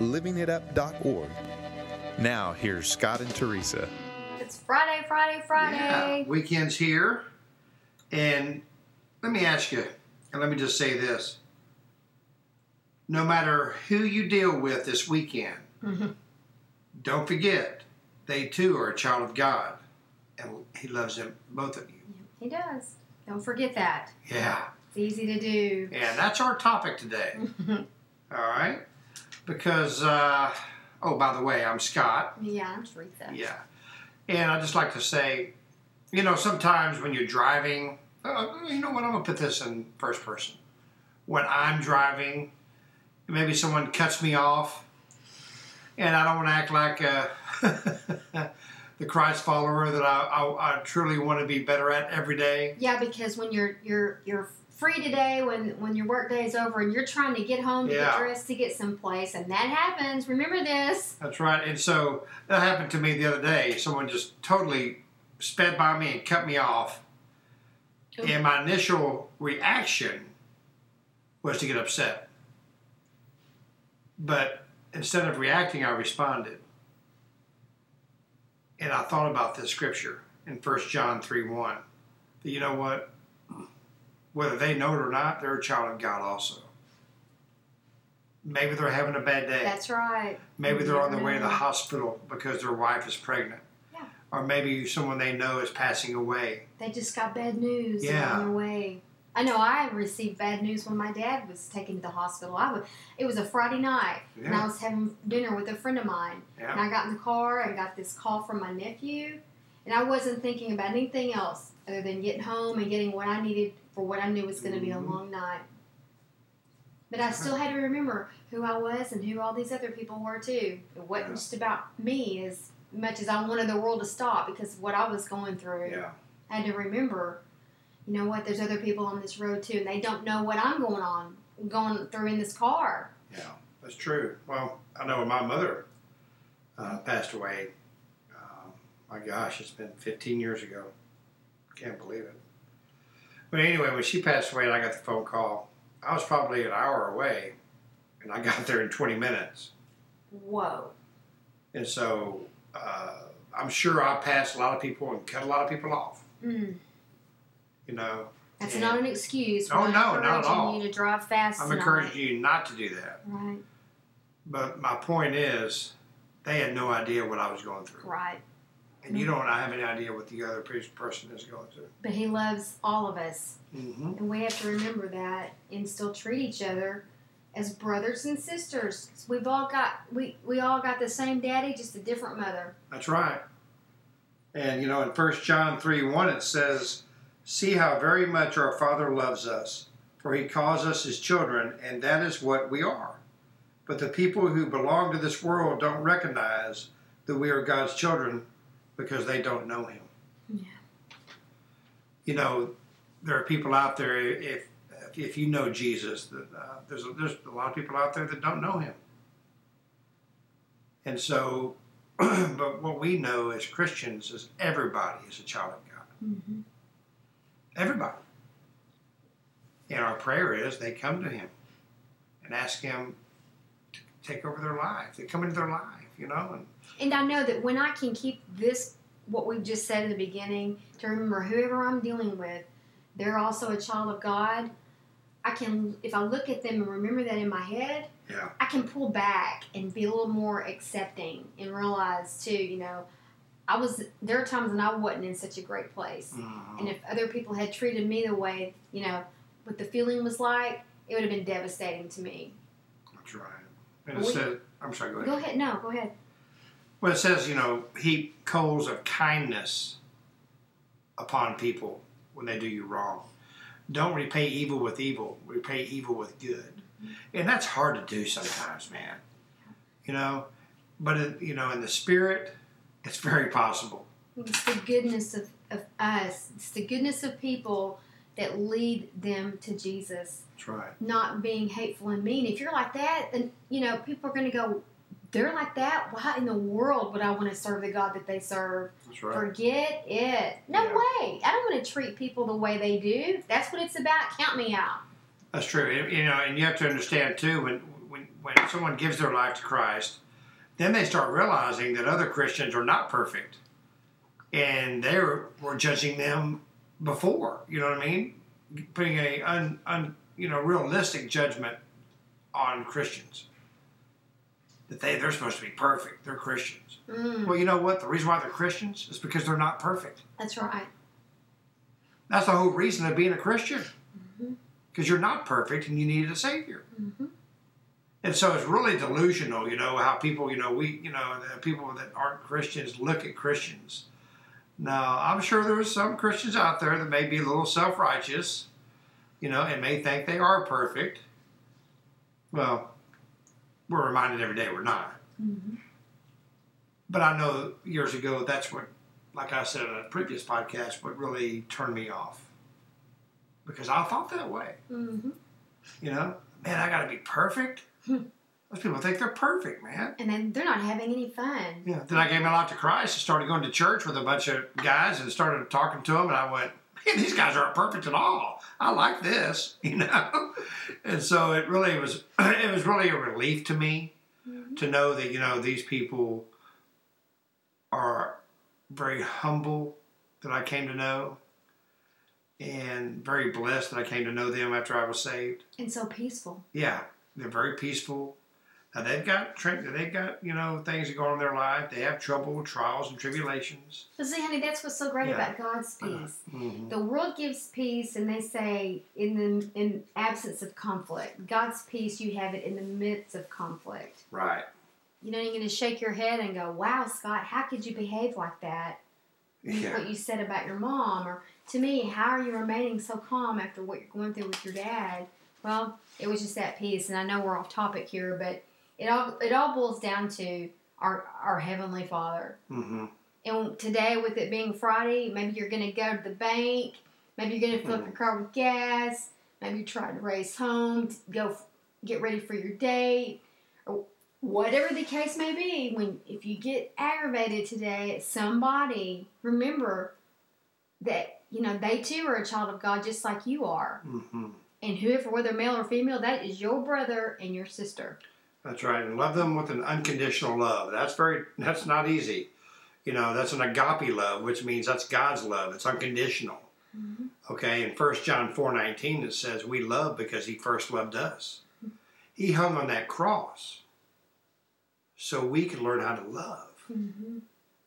livingitup.org. Now, here's Scott and Teresa. It's Friday, Friday, Yeah, Friday. weekend's here. And let me ask you, and let me just say this. No matter who you deal with this weekend, Mhm. don't forget, they too are a child of God. And He loves them, both of you. He does. Don't forget that. Yeah. It's easy to do. And that's our topic today. All right? Because, uh, oh, by the way, I'm Scott. yeah, I'm Teresa. Yeah. And I just like to say, you know, sometimes when you're driving, uh, you know what, I'm to put this in first person. When I'm driving, maybe someone cuts me off, and I don't want to act like uh, the Christ follower that I, I, I truly want to be better at every day. Yeah, because when you're you're you're free today, when when your work day is over, and you're trying to get home to Yeah. get dressed to get someplace, and that happens. Remember this. That's right. And so that happened to me the other day. Someone just totally sped by me and cut me off. Ooh. And my initial reaction was to get upset. But instead of reacting, I responded. And I thought about this scripture in 1 John 3 1. That you know what? Whether they know it or not, they're a child of God also. Maybe they're having a bad day. That's right. Maybe they're on their way to the mm-hmm. hospital because their wife is pregnant. Yeah. Or maybe someone they know is passing away. They just got bad news Yeah. on their way. I know I received bad news when my dad was taken to the hospital. I was, it was a Friday night, and I was having dinner with a friend of mine. Yeah. And I got in the car and got this call from my nephew, and I wasn't thinking about anything else other than getting home and getting what I needed for what I knew was going to be a Mhm. long night. But I still had to remember who I was and who all these other people were too. It wasn't Yeah. just about me as much as I wanted the world to stop because of what I was going through. Yeah. I had to remember, you know what? There's other people on this road too, and they don't know what I'm going on, going through in this car. Yeah. That's true. Well, I know when my mother uh, passed away, uh, my gosh, it's been 15 years ago. Can't believe it. But anyway, when she passed away and I got the phone call, I was probably an hour away, and I got there in 20 minutes. Whoa. And so uh, I'm sure I passed a lot of people and cut a lot of people off. Mm. You know, That's not an excuse. Oh, We're no, not at all. you to drive fast. I'm tonight. encouraging you not to do that. Right, But my point is, they had no idea what I was going through. right. And you don't I have any idea what the other person is going through. But he loves all of us, Mm-hmm. and we have to remember that and still treat each other as brothers and sisters. We've all got we we all got the same daddy, just a different mother. That's right. And you know, in 1 John 3 1, it says, See how very much our Father loves us, for he calls us his children, and that is what we are. But the people who belong to this world don't recognize that we are God's children because they don't know him. Yeah. You know, there are people out there, if if you know Jesus, that uh, there's, a, there's a lot of people out there that don't know him. And so but what we know as Christians is everybody is a child of God. Mm-hmm. Everybody. And our prayer is they come to Him and ask Him to take over their life. They come into their life, you know. And And I know that when I can keep this, what we've just said in the beginning, to remember whoever I'm dealing with, they're also a child of God. I can, if I look at them and remember that in my head, Yeah. I can pull back and be a little more accepting and realize too, you know, I was there are times when I wasn't in such a great place, mm-hmm. and if other people had treated me the way, you know, what the feeling was like, it would have been devastating to me. that's right. And it I'm sorry, go ahead. Go ahead, no, go ahead. Well, it says, you know, heap coals of kindness upon people when they do you wrong. Don't repay evil with evil, repay evil with good. And that's hard to do sometimes, man. You know, but it, you know, in the spirit, it's very possible. It's the goodness of, of us. It's the goodness of people that lead them to Jesus. That's right. Not being hateful and mean. If you're like that, then you know people are going to go. They're like that. Why in the world would I want to serve the God that they serve? That's right. Forget it. No Yeah. way. I don't want to treat people the way they do. That's what it's about. Count me out. That's true. You know, and you have to understand too when when when someone gives their life to Christ, then they start realizing that other Christians are not perfect, and they were, were judging them before. You know what I mean? Putting a un, un you know realistic judgment on Christians that they they're supposed to be perfect. They're Christians. Mm, Well, you know what? The reason why they're Christians is because they're not perfect. that's right. That's the whole reason of being a Christian. Mhm. Because you're not perfect and you need a Savior. hmm And so it's really delusional, you know, how people, you know, we, you know, the people that aren't Christians look at Christians. Now, I'm sure there's some Christians out there that may be a little self righteous, you know, and may think they are perfect. Well, we're reminded every day we're not. hmm But I know years ago that's what, like I said in a previous podcast, what really turned me off. Because I thought that way. hmm You know, man, I got to be perfect. Those people think they're perfect, man. And then they're not having any fun. Yeah. Then I gave my life to Christ and started going to church with a bunch of guys and started talking to them. And I went, man, these guys aren't perfect at all. I like this, you know. And so it really was. It was really a relief to me Mhm. to know that you know these people are very humble that I came to know, and very blessed that I came to know them after I was saved. And so peaceful. Yeah, they're very peaceful. Now they've got they've got you know things that go on in their life. They have trouble, trials, and tribulations. But see, honey, that's what's so great Yeah. about God's peace. Mhm. The world gives peace, and they say in the in absence of conflict. God's peace, you have it in the midst of conflict. Right. You know, you're going to shake your head and go, "Wow, Scott, how could you behave like that?" Yeah. What you said about your mom, or to me, how are you remaining so calm after what you're going through with your dad? Well, it was just that peace, and I know we're off topic here, but it all it all boils down to our our heavenly Father. hmm And today, with it being Friday, maybe you're going to go to the bank. Maybe you're going to fill up your car with gas. Maybe you're trying to race home, to go f- get ready for your date, or whatever the case may be. When if you get aggravated today at somebody, remember that you know they too are a child of God, just like you are. hmm And whoever, whether male or female, that is your brother and your sister. That's right. And love them with an unconditional love. That's very. That's not easy. You know, that's an agape love, which means that's God's love. It's unconditional. Mhm. Okay, in 1 John 4 19, it says, We love because he first loved us. He hung on that cross so we could learn how to love. Mm-hmm.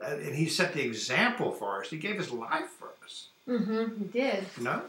And he set the example for us. He gave his life for us. Mm-hmm. He did. You know?